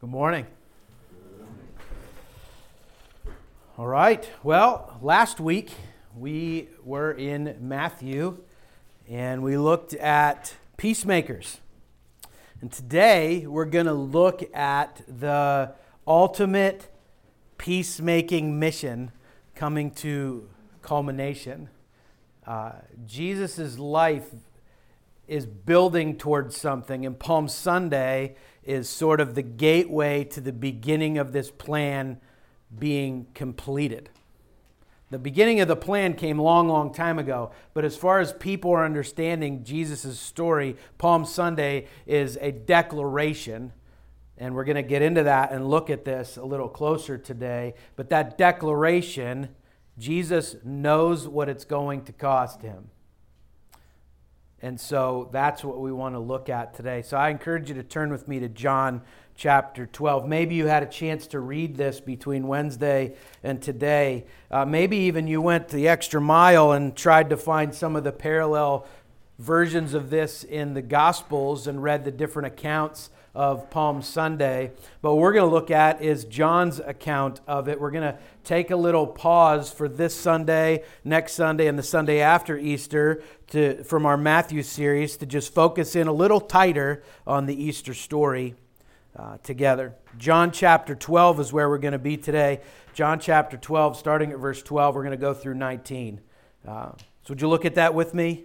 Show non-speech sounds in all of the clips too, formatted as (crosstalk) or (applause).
Good morning. All right. Well, last week we were in Matthew and we looked at peacemakers. And today we're going to look at the ultimate peacemaking mission coming to culmination. Uh, Jesus' life is building towards something, and Palm Sunday is sort of the gateway to the beginning of this plan being completed. The beginning of the plan came long, long time ago, but as far as people are understanding Jesus' story, Palm Sunday is a declaration, and we're going to get into that and look at this a little closer today. But that declaration, Jesus knows what it's going to cost him. And so that's what we want to look at today. So I encourage you to turn with me to John chapter 12. Maybe you had a chance to read this between Wednesday and today. Uh, maybe even you went the extra mile and tried to find some of the parallel versions of this in the Gospels and read the different accounts of Palm Sunday. But what we're going to look at is John's account of it. We're going to take a little pause for this Sunday, next Sunday, and the Sunday after Easter to, from our Matthew series to just focus in a little tighter on the Easter story uh, together. John chapter 12 is where we're going to be today. John chapter 12, starting at verse 12, we're going to go through 19. Uh, so, would you look at that with me?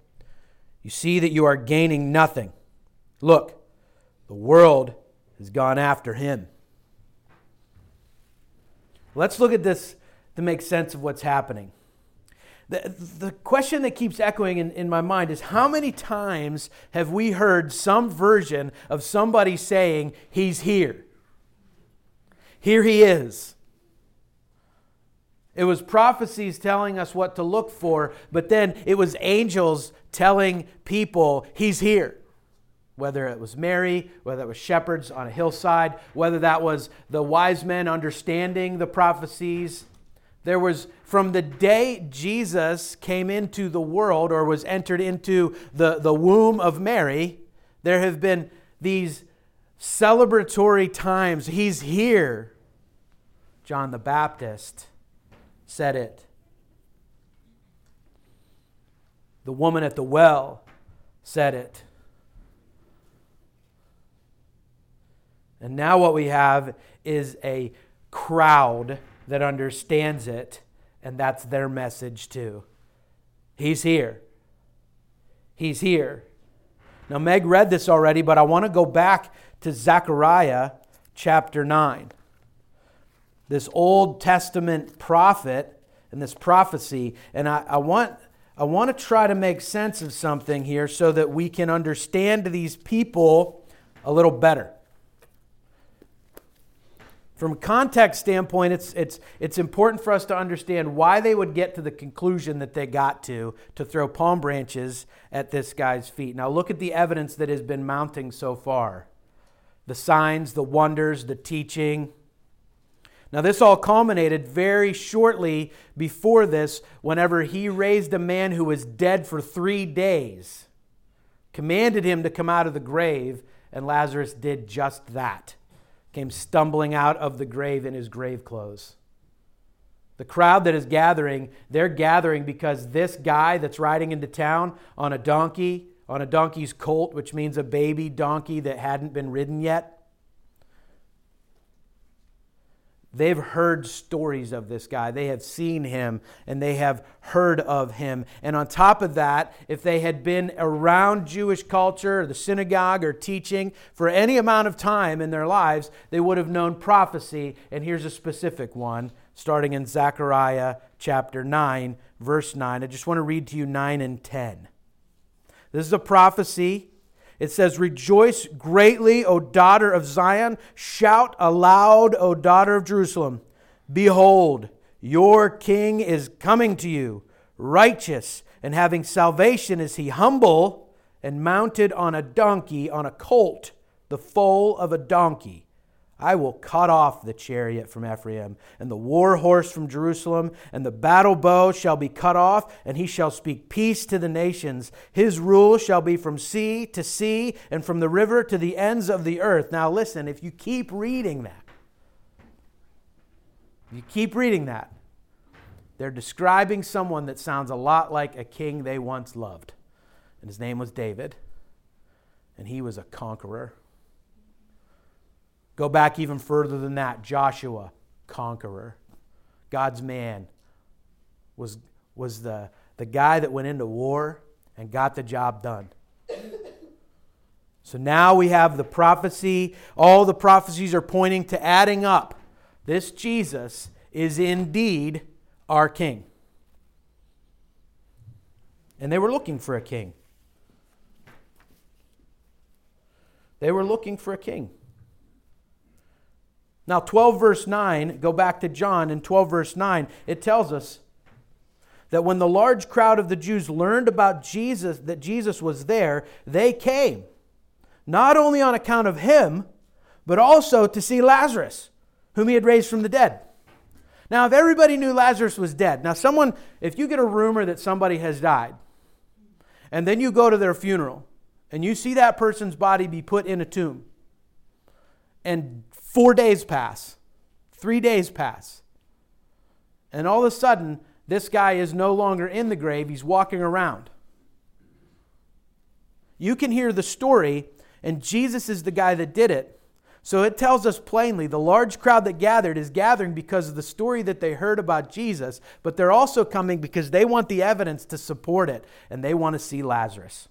you see that you are gaining nothing. Look, the world has gone after him. Let's look at this to make sense of what's happening. The, the question that keeps echoing in, in my mind is how many times have we heard some version of somebody saying, He's here? Here he is. It was prophecies telling us what to look for, but then it was angels telling people, He's here. Whether it was Mary, whether it was shepherds on a hillside, whether that was the wise men understanding the prophecies. There was, from the day Jesus came into the world or was entered into the, the womb of Mary, there have been these celebratory times. He's here. John the Baptist said it. The woman at the well said it. And now what we have is a crowd that understands it, and that's their message too. He's here. He's here. Now, Meg read this already, but I want to go back to Zechariah chapter 9. This Old Testament prophet and this prophecy, and I, I want I want to try to make sense of something here so that we can understand these people a little better. From a context standpoint, it's, it's, it's important for us to understand why they would get to the conclusion that they got to to throw palm branches at this guy's feet. Now, look at the evidence that has been mounting so far the signs, the wonders, the teaching. Now, this all culminated very shortly before this, whenever he raised a man who was dead for three days, commanded him to come out of the grave, and Lazarus did just that. Came stumbling out of the grave in his grave clothes. The crowd that is gathering, they're gathering because this guy that's riding into town on a donkey, on a donkey's colt, which means a baby donkey that hadn't been ridden yet, They've heard stories of this guy. They have seen him and they have heard of him. And on top of that, if they had been around Jewish culture or the synagogue or teaching for any amount of time in their lives, they would have known prophecy. And here's a specific one starting in Zechariah chapter 9, verse 9. I just want to read to you 9 and 10. This is a prophecy it says, Rejoice greatly, O daughter of Zion. Shout aloud, O daughter of Jerusalem. Behold, your king is coming to you, righteous and having salvation is he, humble and mounted on a donkey, on a colt, the foal of a donkey I will cut off the chariot from Ephraim, and the war horse from Jerusalem, and the battle bow shall be cut off, and he shall speak peace to the nations. His rule shall be from sea to sea, and from the river to the ends of the earth. Now, listen, if you keep reading that, you keep reading that, they're describing someone that sounds a lot like a king they once loved. And his name was David, and he was a conqueror. Go back even further than that Joshua, conqueror. God's man was, was the, the guy that went into war and got the job done. So now we have the prophecy. All the prophecies are pointing to adding up. This Jesus is indeed our king. And they were looking for a king. They were looking for a king. Now, 12 verse 9, go back to John in 12 verse 9, it tells us that when the large crowd of the Jews learned about Jesus, that Jesus was there, they came, not only on account of him, but also to see Lazarus, whom he had raised from the dead. Now, if everybody knew Lazarus was dead, now someone, if you get a rumor that somebody has died, and then you go to their funeral, and you see that person's body be put in a tomb, and Four days pass, three days pass. And all of a sudden, this guy is no longer in the grave, he's walking around. You can hear the story, and Jesus is the guy that did it. So it tells us plainly the large crowd that gathered is gathering because of the story that they heard about Jesus, but they're also coming because they want the evidence to support it, and they want to see Lazarus.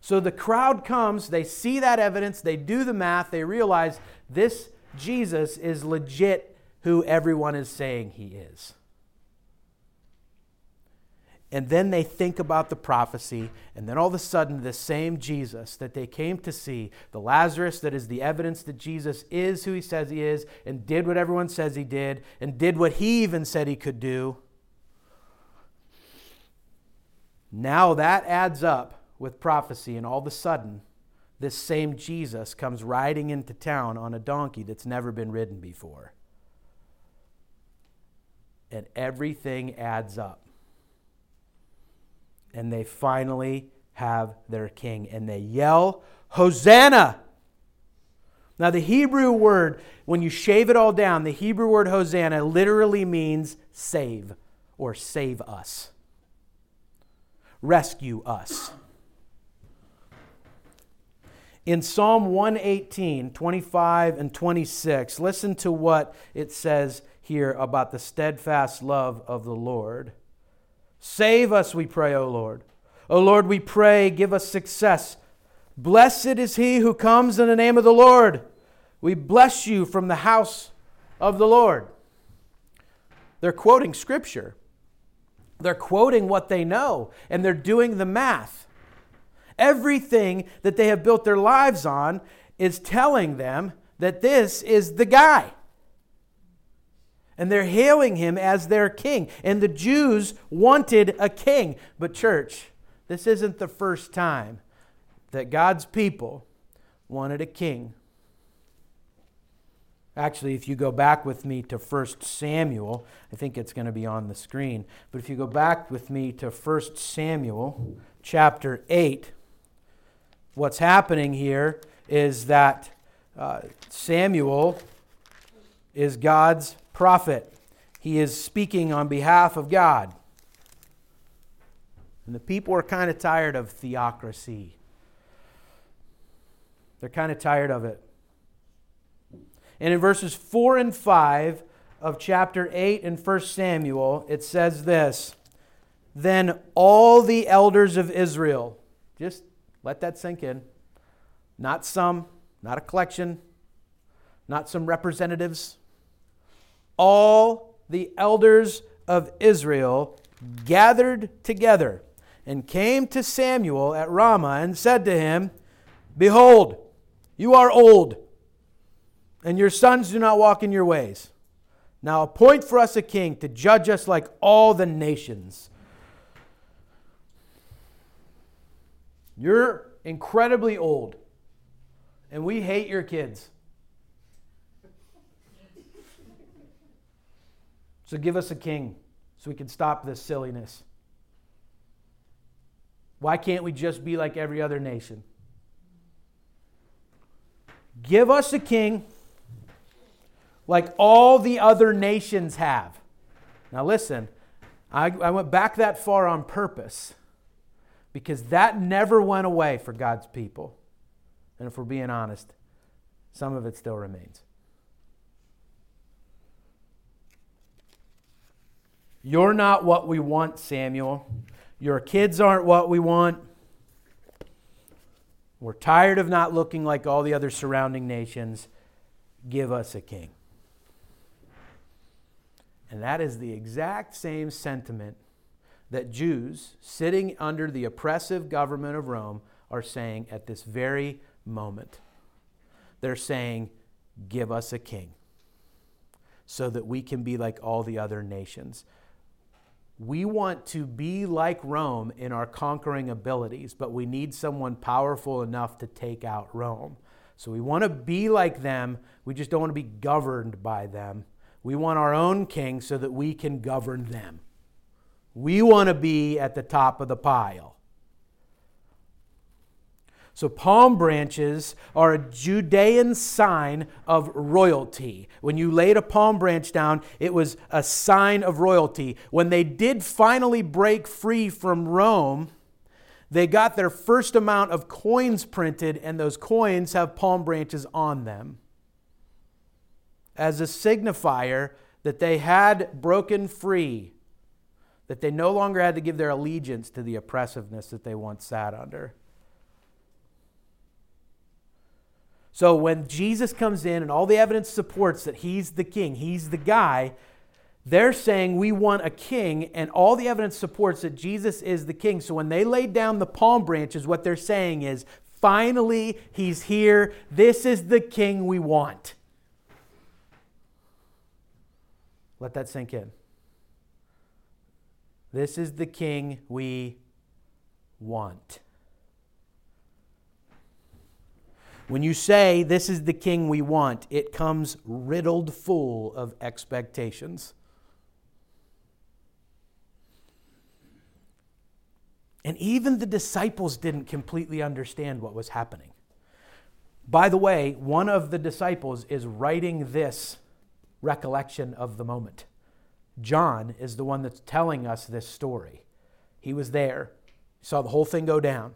So the crowd comes, they see that evidence, they do the math, they realize this Jesus is legit who everyone is saying he is. And then they think about the prophecy, and then all of a sudden, the same Jesus that they came to see, the Lazarus that is the evidence that Jesus is who he says he is, and did what everyone says he did, and did what he even said he could do. Now that adds up with prophecy, and all of a sudden, this same Jesus comes riding into town on a donkey that's never been ridden before. And everything adds up. And they finally have their king. And they yell, Hosanna! Now, the Hebrew word, when you shave it all down, the Hebrew word Hosanna literally means save or save us, rescue us. In Psalm 118, 25 and 26, listen to what it says here about the steadfast love of the Lord. Save us, we pray, O Lord. O Lord, we pray, give us success. Blessed is he who comes in the name of the Lord. We bless you from the house of the Lord. They're quoting scripture. They're quoting what they know, and they're doing the math. Everything that they have built their lives on is telling them that this is the guy. And they're hailing him as their king. And the Jews wanted a king. But, church, this isn't the first time that God's people wanted a king. Actually, if you go back with me to 1 Samuel, I think it's going to be on the screen. But if you go back with me to 1 Samuel chapter 8, what's happening here is that uh, Samuel is God's prophet. He is speaking on behalf of God. And the people are kind of tired of theocracy. They're kind of tired of it. And in verses 4 and 5 of chapter 8 in 1 Samuel, it says this Then all the elders of Israel, just let that sink in, not some, not a collection, not some representatives, all the elders of Israel gathered together and came to Samuel at Ramah and said to him, Behold, you are old, and your sons do not walk in your ways. Now appoint for us a king to judge us like all the nations. You're incredibly old, and we hate your kids. So give us a king so we can stop this silliness. Why can't we just be like every other nation? Give us a king like all the other nations have. Now, listen, I, I went back that far on purpose because that never went away for God's people. And if we're being honest, some of it still remains. You're not what we want, Samuel. Your kids aren't what we want. We're tired of not looking like all the other surrounding nations. Give us a king. And that is the exact same sentiment that Jews sitting under the oppressive government of Rome are saying at this very moment. They're saying, Give us a king so that we can be like all the other nations. We want to be like Rome in our conquering abilities, but we need someone powerful enough to take out Rome. So we want to be like them, we just don't want to be governed by them. We want our own king so that we can govern them. We want to be at the top of the pile. So, palm branches are a Judean sign of royalty. When you laid a palm branch down, it was a sign of royalty. When they did finally break free from Rome, they got their first amount of coins printed, and those coins have palm branches on them as a signifier that they had broken free, that they no longer had to give their allegiance to the oppressiveness that they once sat under. So when Jesus comes in and all the evidence supports that he's the king, he's the guy, they're saying we want a king, and all the evidence supports that Jesus is the king. So when they laid down the palm branches, what they're saying is, finally, he's here. This is the king we want. Let that sink in. This is the king we want. When you say, This is the king we want, it comes riddled full of expectations. And even the disciples didn't completely understand what was happening. By the way, one of the disciples is writing this recollection of the moment. John is the one that's telling us this story. He was there, saw the whole thing go down.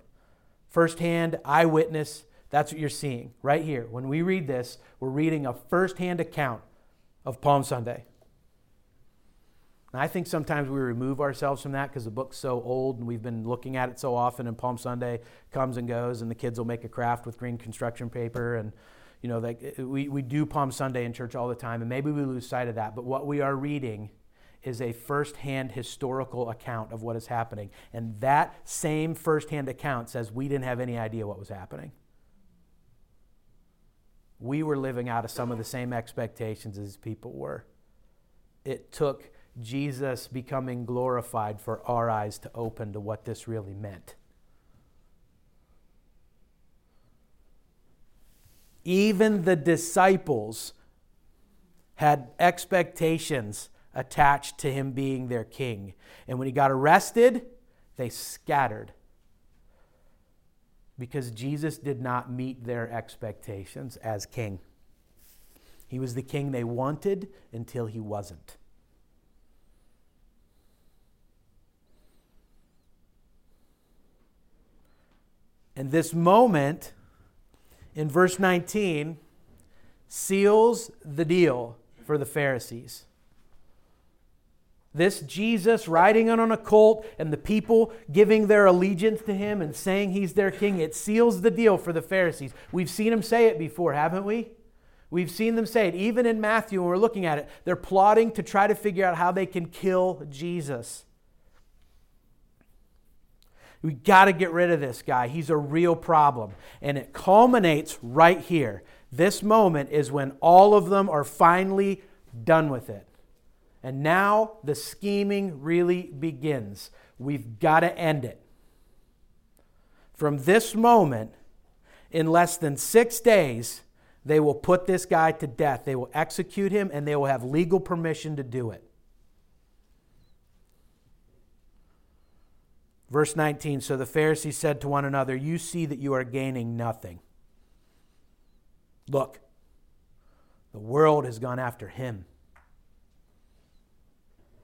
Firsthand eyewitness, that's what you're seeing right here. When we read this, we're reading a firsthand account of Palm Sunday. And I think sometimes we remove ourselves from that because the book's so old and we've been looking at it so often, and Palm Sunday comes and goes, and the kids will make a craft with green construction paper and you know, we, we do Palm Sunday in church all the time, and maybe we lose sight of that. But what we are reading is a firsthand historical account of what is happening. And that same firsthand account says we didn't have any idea what was happening. We were living out of some of the same expectations as people were. It took Jesus becoming glorified for our eyes to open to what this really meant. Even the disciples had expectations attached to him being their king. And when he got arrested, they scattered because Jesus did not meet their expectations as king. He was the king they wanted until he wasn't. And this moment in verse 19 seals the deal for the Pharisees. This Jesus riding on a colt and the people giving their allegiance to him and saying he's their king, it seals the deal for the Pharisees. We've seen him say it before, haven't we? We've seen them say it. Even in Matthew, when we're looking at it, they're plotting to try to figure out how they can kill Jesus. We got to get rid of this guy. He's a real problem. And it culminates right here. This moment is when all of them are finally done with it. And now the scheming really begins. We've got to end it. From this moment, in less than six days, they will put this guy to death. They will execute him and they will have legal permission to do it. Verse 19 So the Pharisees said to one another, You see that you are gaining nothing. Look, the world has gone after him.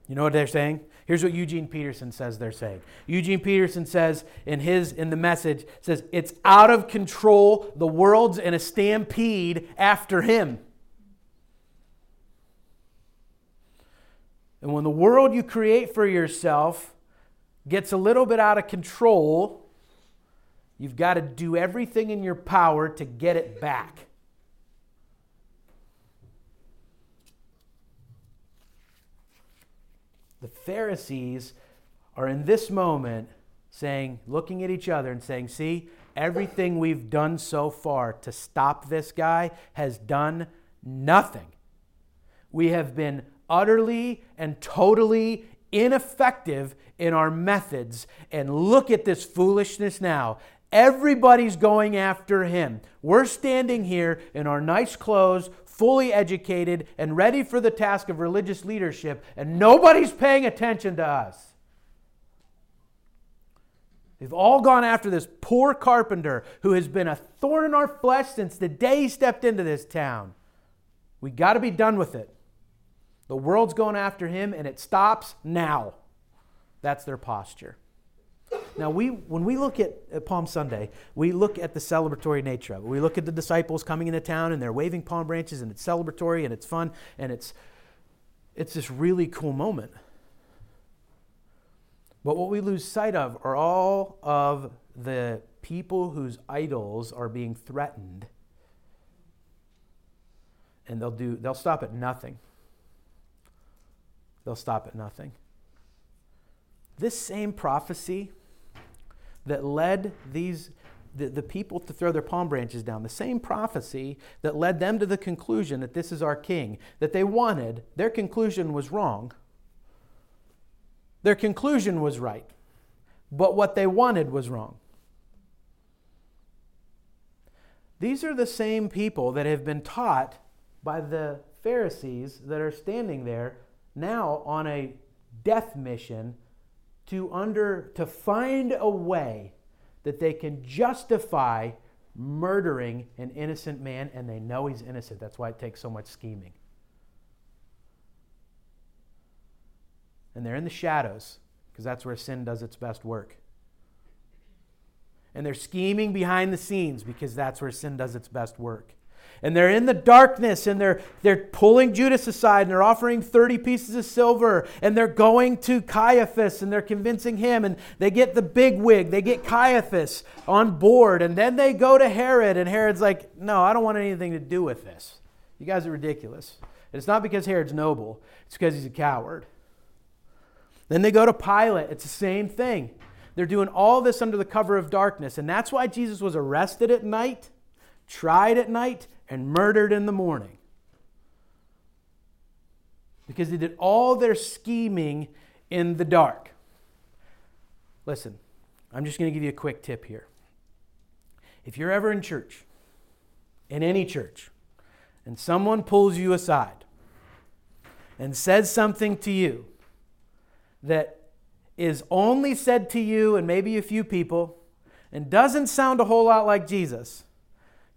You know what they're saying? Here's what Eugene Peterson says they're saying. Eugene Peterson says in his in the message says it's out of control. The world's in a stampede after him. And when the world you create for yourself gets a little bit out of control, you've got to do everything in your power to get it back. The Pharisees are in this moment saying, looking at each other and saying, See, everything we've done so far to stop this guy has done nothing. We have been utterly and totally ineffective in our methods. And look at this foolishness now. Everybody's going after him. We're standing here in our nice clothes, fully educated, and ready for the task of religious leadership, and nobody's paying attention to us. They've all gone after this poor carpenter who has been a thorn in our flesh since the day he stepped into this town. We got to be done with it. The world's going after him, and it stops now. That's their posture. Now, we, when we look at, at, Palm Sunday, we look at the celebratory nature of it. We look at the disciples coming into town and they're waving palm branches and it's celebratory and it's fun and it's, it's this really cool moment. But what we lose sight of are all of the people whose idols are being threatened. And they'll, do, they'll stop at nothing. They'll stop at nothing. This same prophecy that led these the, the people to throw their palm branches down, the same prophecy that led them to the conclusion that this is our king, that they wanted, their conclusion was wrong. Their conclusion was right, but what they wanted was wrong. These are the same people that have been taught by the Pharisees that are standing there now on a death mission to under to find a way that they can justify murdering an innocent man and they know he's innocent. That's why it takes so much scheming. And they're in the shadows because that's where sin does its best work. And they're scheming behind the scenes because that's where sin does its best work and they're in the darkness and they're, they're pulling Judas aside and they're offering 30 pieces of silver and they're going to Caiaphas and they're convincing him and they get the big wig, they get Caiaphas on board and then they go to Herod and Herod's like, no, I don't want anything to do with this. You guys are ridiculous. And it's not because Herod's noble, it's because he's a coward. Then they go to Pilate. It's the same thing. They're doing all this under the cover of darkness. And that's why Jesus was arrested at night, tried at night, and murdered in the morning. Because they did all their scheming in the dark. Listen, I'm just going to give you a quick tip here. If you're ever in church, in any church, and someone pulls you aside and says something to you that is only said to you and maybe a few people and doesn't sound a whole lot like Jesus,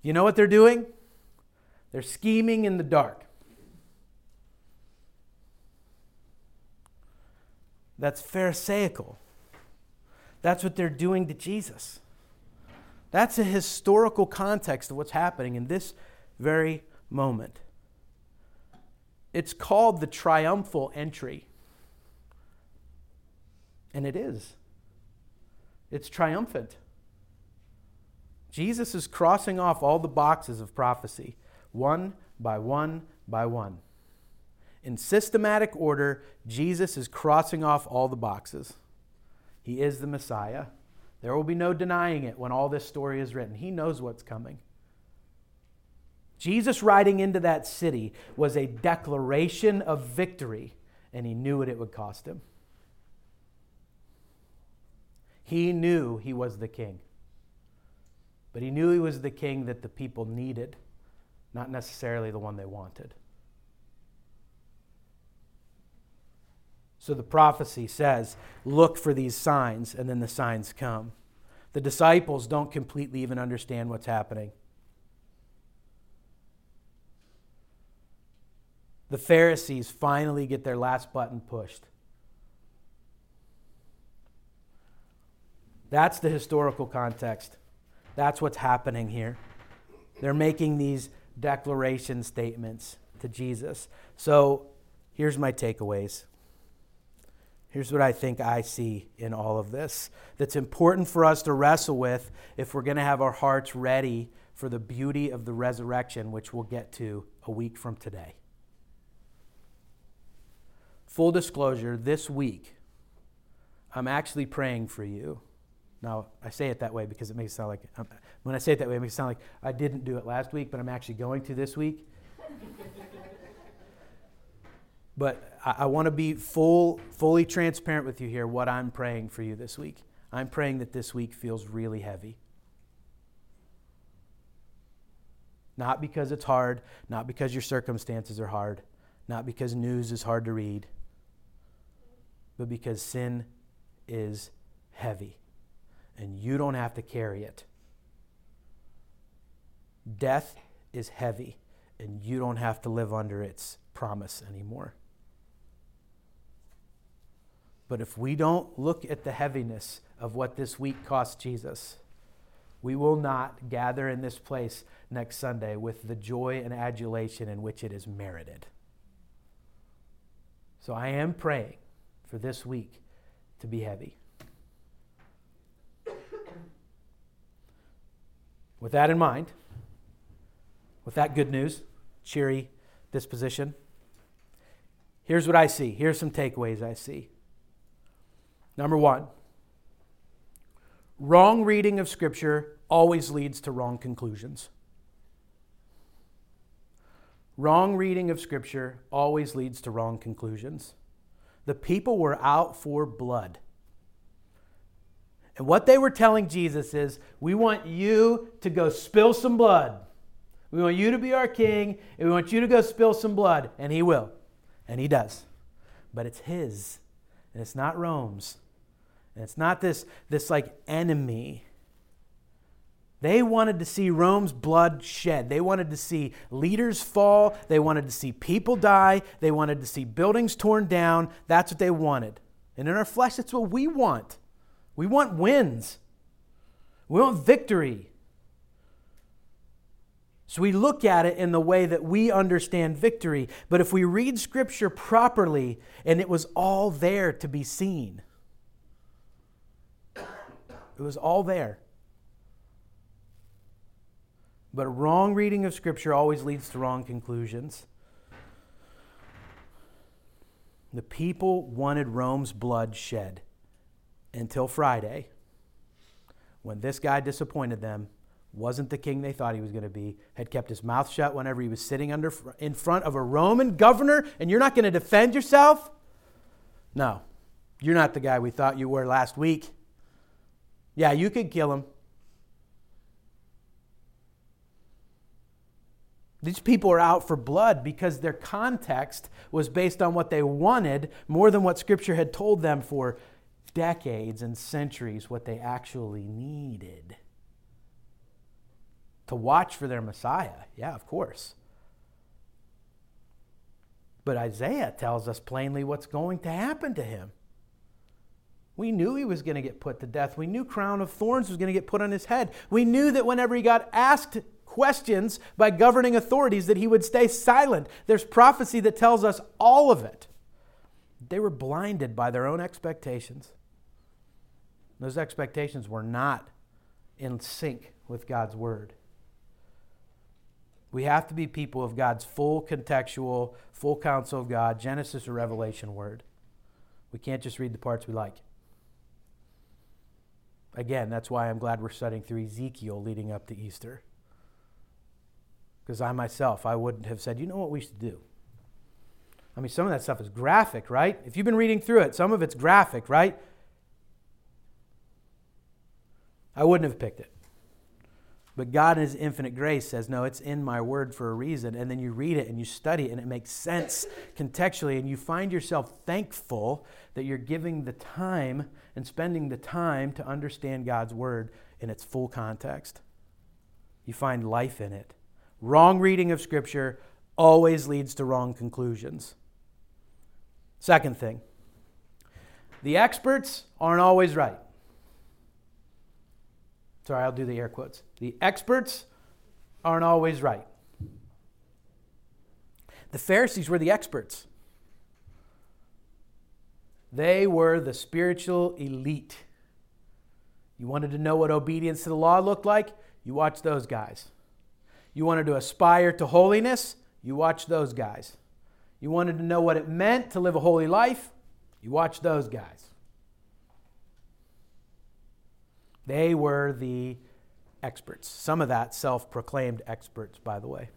you know what they're doing? They're scheming in the dark. That's Pharisaical. That's what they're doing to Jesus. That's a historical context of what's happening in this very moment. It's called the triumphal entry. And it is. It's triumphant. Jesus is crossing off all the boxes of prophecy, one by one by one. In systematic order, Jesus is crossing off all the boxes. He is the Messiah. There will be no denying it when all this story is written. He knows what's coming. Jesus riding into that city was a declaration of victory, and he knew what it would cost him. He knew he was the king. But he knew he was the king that the people needed, not necessarily the one they wanted. So the prophecy says, look for these signs, and then the signs come. The disciples don't completely even understand what's happening. The Pharisees finally get their last button pushed. That's the historical context. That's what's happening here. They're making these declaration statements to Jesus. So here's my takeaways. Here's what I think I see in all of this that's important for us to wrestle with if we're going to have our hearts ready for the beauty of the resurrection, which we'll get to a week from today. Full disclosure, this week, I'm actually praying for you. Now, I say it that way because it makes it sound like, um, when I say it that way, it makes it sound like I didn't do it last week, but I'm actually going to this week. (laughs) But I, I want to be full, fully transparent with you here what I'm praying for you this week. I'm praying that this week feels really heavy. Not because it's hard, not because your circumstances are hard, not because news is hard to read, but because sin is heavy and you don't have to carry it. Death is heavy and you don't have to live under its promise anymore. But if we don't look at the heaviness of what this week cost Jesus, we will not gather in this place next Sunday with the joy and adulation in which it is merited. So I am praying for this week to be heavy. With that in mind, with that good news, cheery disposition, here's what I see. Here's some takeaways I see. Number one, wrong reading of Scripture always leads to wrong conclusions. Wrong reading of Scripture always leads to wrong conclusions. The people were out for blood. And what they were telling Jesus is, we want you to go spill some blood. We want you to be our king, and we want you to go spill some blood. And he will. And he does. But it's his, and it's not Rome's. And it's not this, this like enemy. They wanted to see Rome's blood shed. They wanted to see leaders fall. They wanted to see people die. They wanted to see buildings torn down. That's what they wanted. And in our flesh, that's what we want. We want wins, we want victory. So we look at it in the way that we understand victory. But if we read Scripture properly and it was all there to be seen, it was all there. But a wrong reading of Scripture always leads to wrong conclusions. The people wanted Rome's blood shed until Friday, when this guy disappointed them, wasn't the king they thought he was going to be, had kept his mouth shut whenever he was sitting under, in front of a Roman governor, and you're not going to defend yourself? No, you're not the guy we thought you were last week. Yeah, you could kill him. These people are out for blood because their context was based on what they wanted more than what Scripture had told them for decades and centuries, what they actually needed. To watch for their Messiah, yeah, of course. But Isaiah tells us plainly what's going to happen to him. We knew he was going to get put to death. We knew crown of thorns was going to get put on his head. We knew that whenever he got asked questions by governing authorities that he would stay silent. There's prophecy that tells us all of it. They were blinded by their own expectations. Those expectations were not in sync with God's word. We have to be people of God's full contextual, full counsel of God, Genesis or Revelation word. We can't just read the parts we like. Again, that's why I'm glad we're studying through Ezekiel leading up to Easter. Because I myself, I wouldn't have said, you know what we should do? I mean, some of that stuff is graphic, right? If you've been reading through it, some of it's graphic, right? I wouldn't have picked it. But God, in His infinite grace, says, No, it's in my word for a reason. And then you read it and you study it and it makes sense contextually. And you find yourself thankful that you're giving the time and spending the time to understand God's word in its full context. You find life in it. Wrong reading of Scripture always leads to wrong conclusions. Second thing, the experts aren't always right. Sorry, I'll do the air quotes. The experts aren't always right. The Pharisees were the experts. They were the spiritual elite. You wanted to know what obedience to the law looked like? You watch those guys. You wanted to aspire to holiness? You watch those guys. You wanted to know what it meant to live a holy life? You watch those guys. They were the experts. Some of that self proclaimed experts, by the way.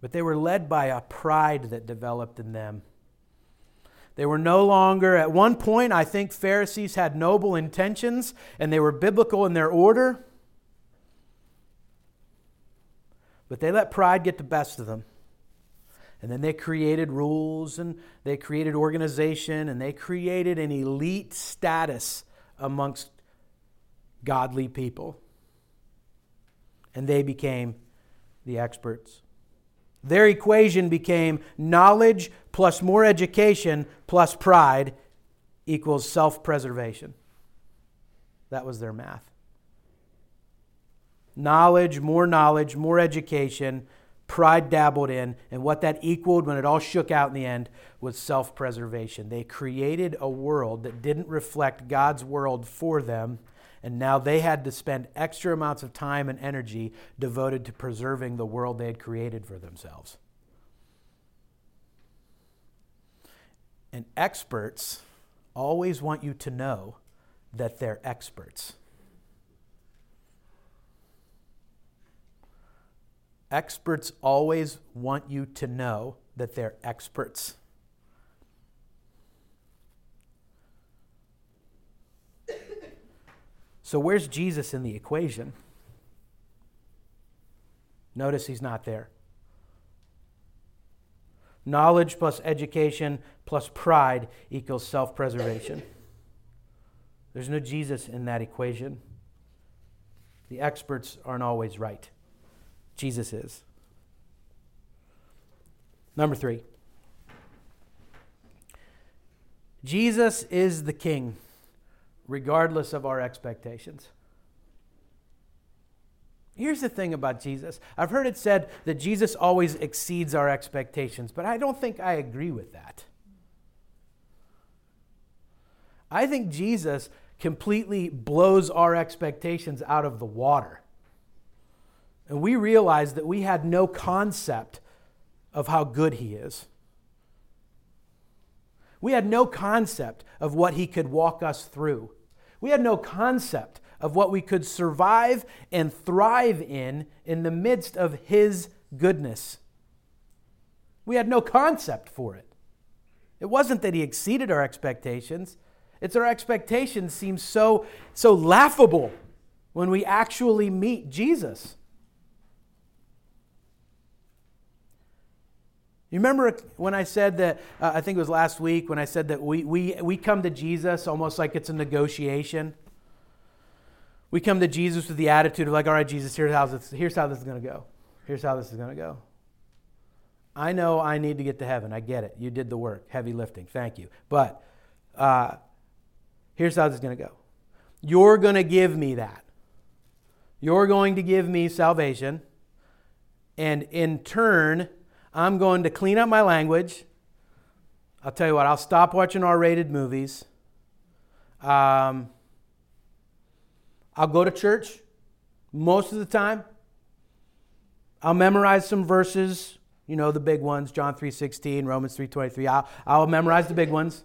But they were led by a pride that developed in them. They were no longer, at one point, I think Pharisees had noble intentions and they were biblical in their order. But they let pride get the best of them. And then they created rules and they created organization and they created an elite status amongst godly people. And they became the experts. Their equation became knowledge plus more education plus pride equals self preservation. That was their math. Knowledge, more knowledge, more education, pride dabbled in, and what that equaled when it all shook out in the end was self preservation. They created a world that didn't reflect God's world for them, and now they had to spend extra amounts of time and energy devoted to preserving the world they had created for themselves. And experts always want you to know that they're experts. Experts always want you to know that they're experts. So, where's Jesus in the equation? Notice he's not there. Knowledge plus education plus pride equals self preservation. There's no Jesus in that equation. The experts aren't always right. Jesus is. Number three Jesus is the King regardless of our expectations. Here's the thing about Jesus. I've heard it said that Jesus always exceeds our expectations, but I don't think I agree with that. I think Jesus completely blows our expectations out of the water. And we realize that we had no concept of how good he is. We had no concept of what he could walk us through. We had no concept of what we could survive and thrive in in the midst of His goodness. We had no concept for it. It wasn't that He exceeded our expectations, it's our expectations seem so, so laughable when we actually meet Jesus. You remember when I said that, uh, I think it was last week, when I said that we, we, we come to Jesus almost like it's a negotiation? We come to Jesus with the attitude of, like, all right, Jesus, here's how this, here's how this is going to go. Here's how this is going to go. I know I need to get to heaven. I get it. You did the work, heavy lifting. Thank you. But uh, here's how this is going to go you're going to give me that. you're going to give me salvation. And in turn, I'm going to clean up my language. I'll tell you what, I'll stop watching R rated movies. Um, I'll go to church most of the time. I'll memorize some verses, you know, the big ones, John 3.16, Romans 3.23. I'll, I'll memorize the big ones.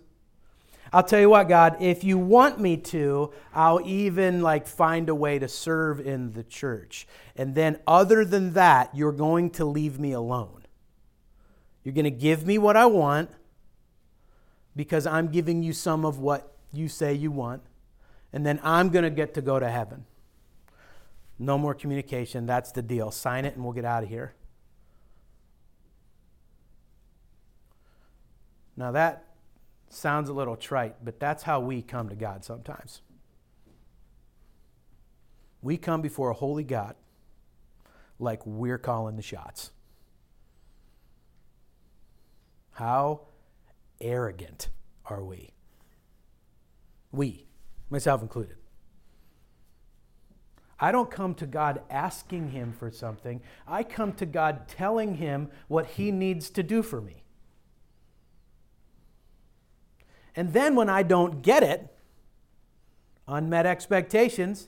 I'll tell you what, God, if you want me to, I'll even like find a way to serve in the church. And then other than that, you're going to leave me alone. You're going to give me what I want because I'm giving you some of what you say you want. And then I'm going to get to go to heaven. No more communication. That's the deal. Sign it and we'll get out of here. Now, that sounds a little trite, but that's how we come to God sometimes. We come before a holy God like we're calling the shots. How arrogant are we? We, myself included. I don't come to God asking Him for something. I come to God telling Him what He needs to do for me. And then when I don't get it, unmet expectations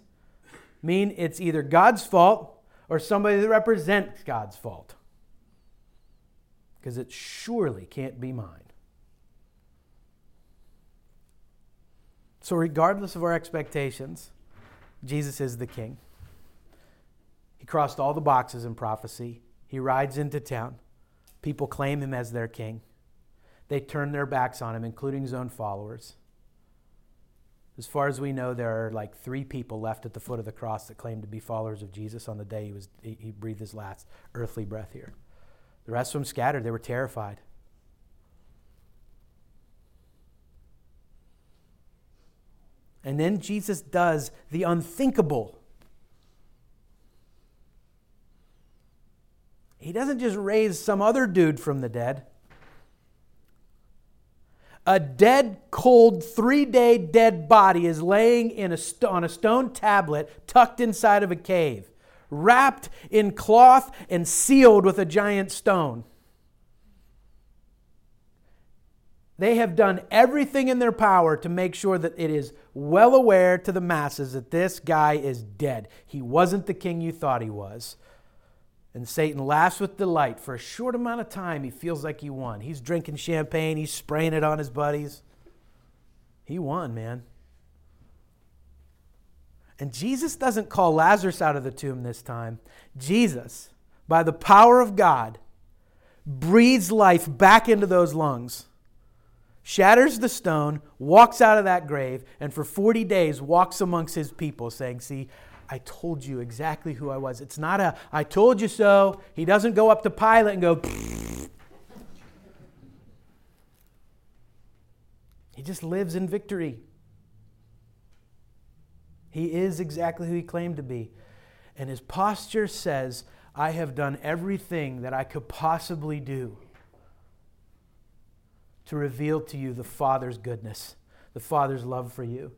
mean it's either God's fault or somebody that represents God's fault. Because it surely can't be mine. So, regardless of our expectations, Jesus is the king. He crossed all the boxes in prophecy. He rides into town. People claim him as their king. They turn their backs on him, including his own followers. As far as we know, there are like three people left at the foot of the cross that claim to be followers of Jesus on the day he, was, he breathed his last earthly breath here. The rest of them scattered. They were terrified. And then Jesus does the unthinkable. He doesn't just raise some other dude from the dead a dead, cold, three day dead body is laying in a st- on a stone tablet tucked inside of a cave, wrapped in cloth and sealed with a giant stone. They have done everything in their power to make sure that it is well aware to the masses that this guy is dead. He wasn't the king you thought he was. And Satan laughs with delight. For a short amount of time, he feels like he won. He's drinking champagne, he's spraying it on his buddies. He won, man. And Jesus doesn't call Lazarus out of the tomb this time. Jesus, by the power of God, breathes life back into those lungs, shatters the stone, walks out of that grave, and for 40 days walks amongst his people, saying, See, I told you exactly who I was. It's not a, I told you so. He doesn't go up to Pilate and go, he just lives in victory. He is exactly who he claimed to be. And his posture says, I have done everything that I could possibly do to reveal to you the Father's goodness, the Father's love for you,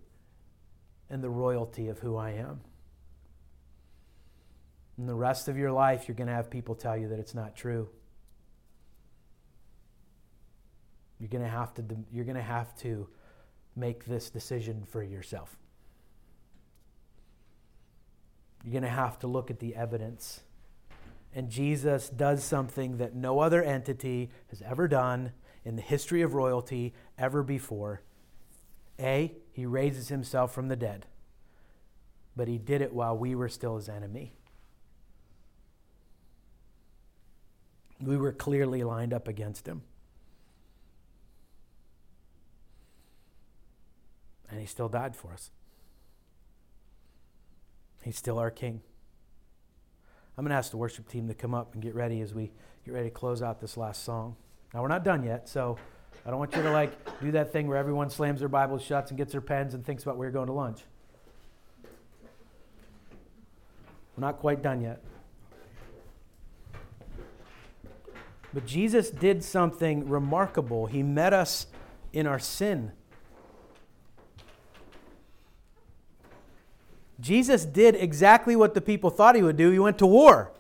and the royalty of who I am. And the rest of your life, you're going to have people tell you that it's not true. You're going to have to, you're going to, have to make this decision for yourself. You're going to have to look at the evidence. And Jesus does something that no other entity has ever done in the history of royalty ever before. A, he raises himself from the dead, but he did it while we were still his enemy. We were clearly lined up against him. And he still died for us. He's still our king. I'm going to ask the worship team to come up and get ready as we get ready to close out this last song. Now, we're not done yet, so I don't want you to like do that thing where everyone slams their Bibles shuts and gets their pens and thinks about where you're going to lunch. We're not quite done yet. But Jesus did something remarkable. He met us in our sin. Jesus did exactly what the people thought he would do. He went to war.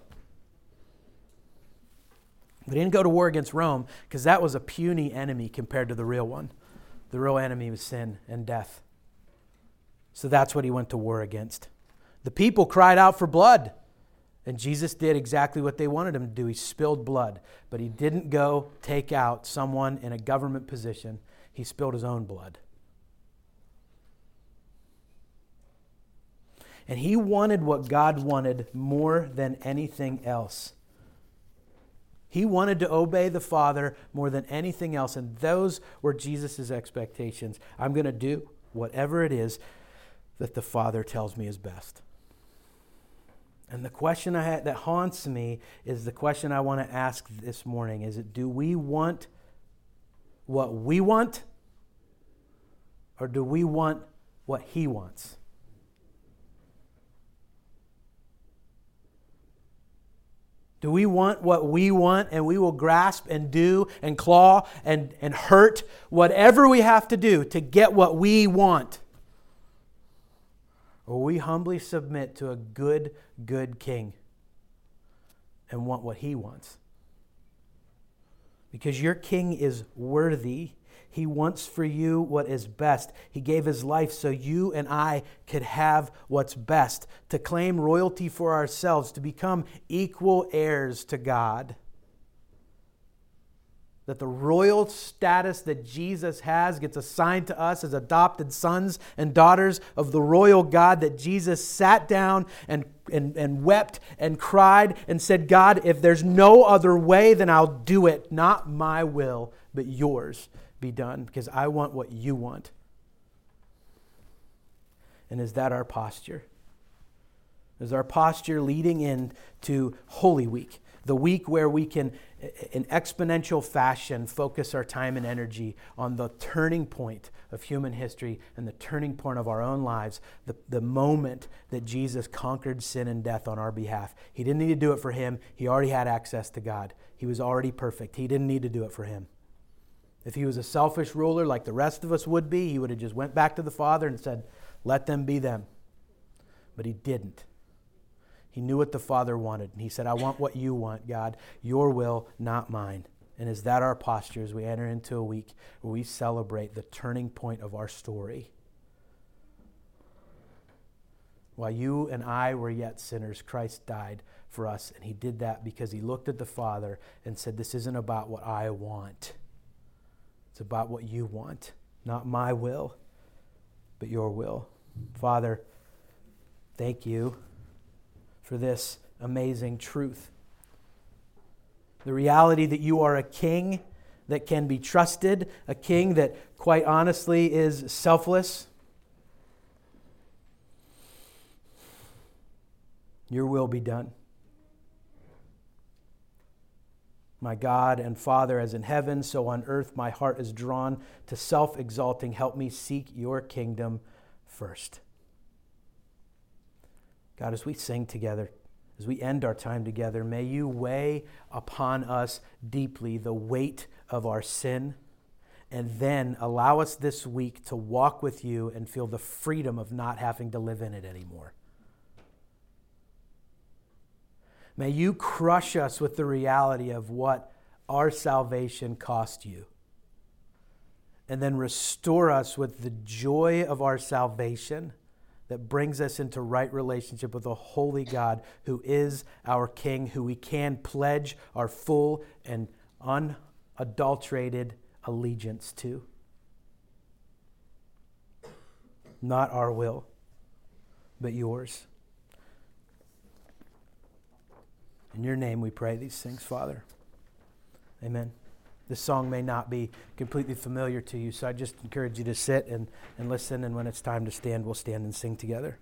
But he didn't go to war against Rome because that was a puny enemy compared to the real one. The real enemy was sin and death. So that's what he went to war against. The people cried out for blood. And Jesus did exactly what they wanted him to do. He spilled blood. But he didn't go take out someone in a government position, he spilled his own blood. And he wanted what God wanted more than anything else. He wanted to obey the Father more than anything else, and those were Jesus' expectations. I'm going to do whatever it is that the Father tells me is best. And the question I had, that haunts me is the question I want to ask this morning is it do we want what we want or do we want what he wants? Do we want what we want and we will grasp and do and claw and, and hurt whatever we have to do to get what we want? Or we humbly submit to a good, good king and want what he wants? Because your king is worthy he wants for you what is best. He gave his life so you and I could have what's best, to claim royalty for ourselves, to become equal heirs to God. That the royal status that Jesus has gets assigned to us as adopted sons and daughters of the royal God, that Jesus sat down and, and, and wept and cried and said, God, if there's no other way, then I'll do it. Not my will, but yours be done because I want what you want. And is that our posture? Is our posture leading into Holy Week, the week where we can, in exponential fashion, focus our time and energy on the turning point of human history and the turning point of our own lives, the, the moment that Jesus conquered sin and death on our behalf? He didn't need to do it for him, he already had access to God. He was already perfect. He didn't need to do it for him. If he was a selfish ruler like the rest of us would be, he would have just went back to the Father and said, "Let them be them." But he didn't. He knew what the Father wanted, and he said, "I want what you want, God. Your will, not mine." And is that our posture as we enter into a week where we celebrate the turning point of our story? While you and I were yet sinners, Christ died for us, and he did that because he looked at the Father and said, This isn't about what I want. It's about what you want, not my will, but your will. Father, thank you for this amazing truth. The reality that you are a king that can be trusted, a king that, quite honestly, is selfless. Your will be done. My God and Father, as in heaven, so on earth, my heart is drawn to self exalting. Help me seek your kingdom first. God, as we sing together, as we end our time together, may you weigh upon us deeply the weight of our sin, and then allow us this week to walk with you and feel the freedom of not having to live in it anymore. May you crush us with the reality of what our salvation cost you. And then restore us with the joy of our salvation that brings us into right relationship with a holy God who is our King, who we can pledge our full and unadulterated allegiance to. Not our will, but yours. In your name we pray these things, Father. Amen. This song may not be completely familiar to you, so I just encourage you to sit and, and listen, and when it's time to stand, we'll stand and sing together.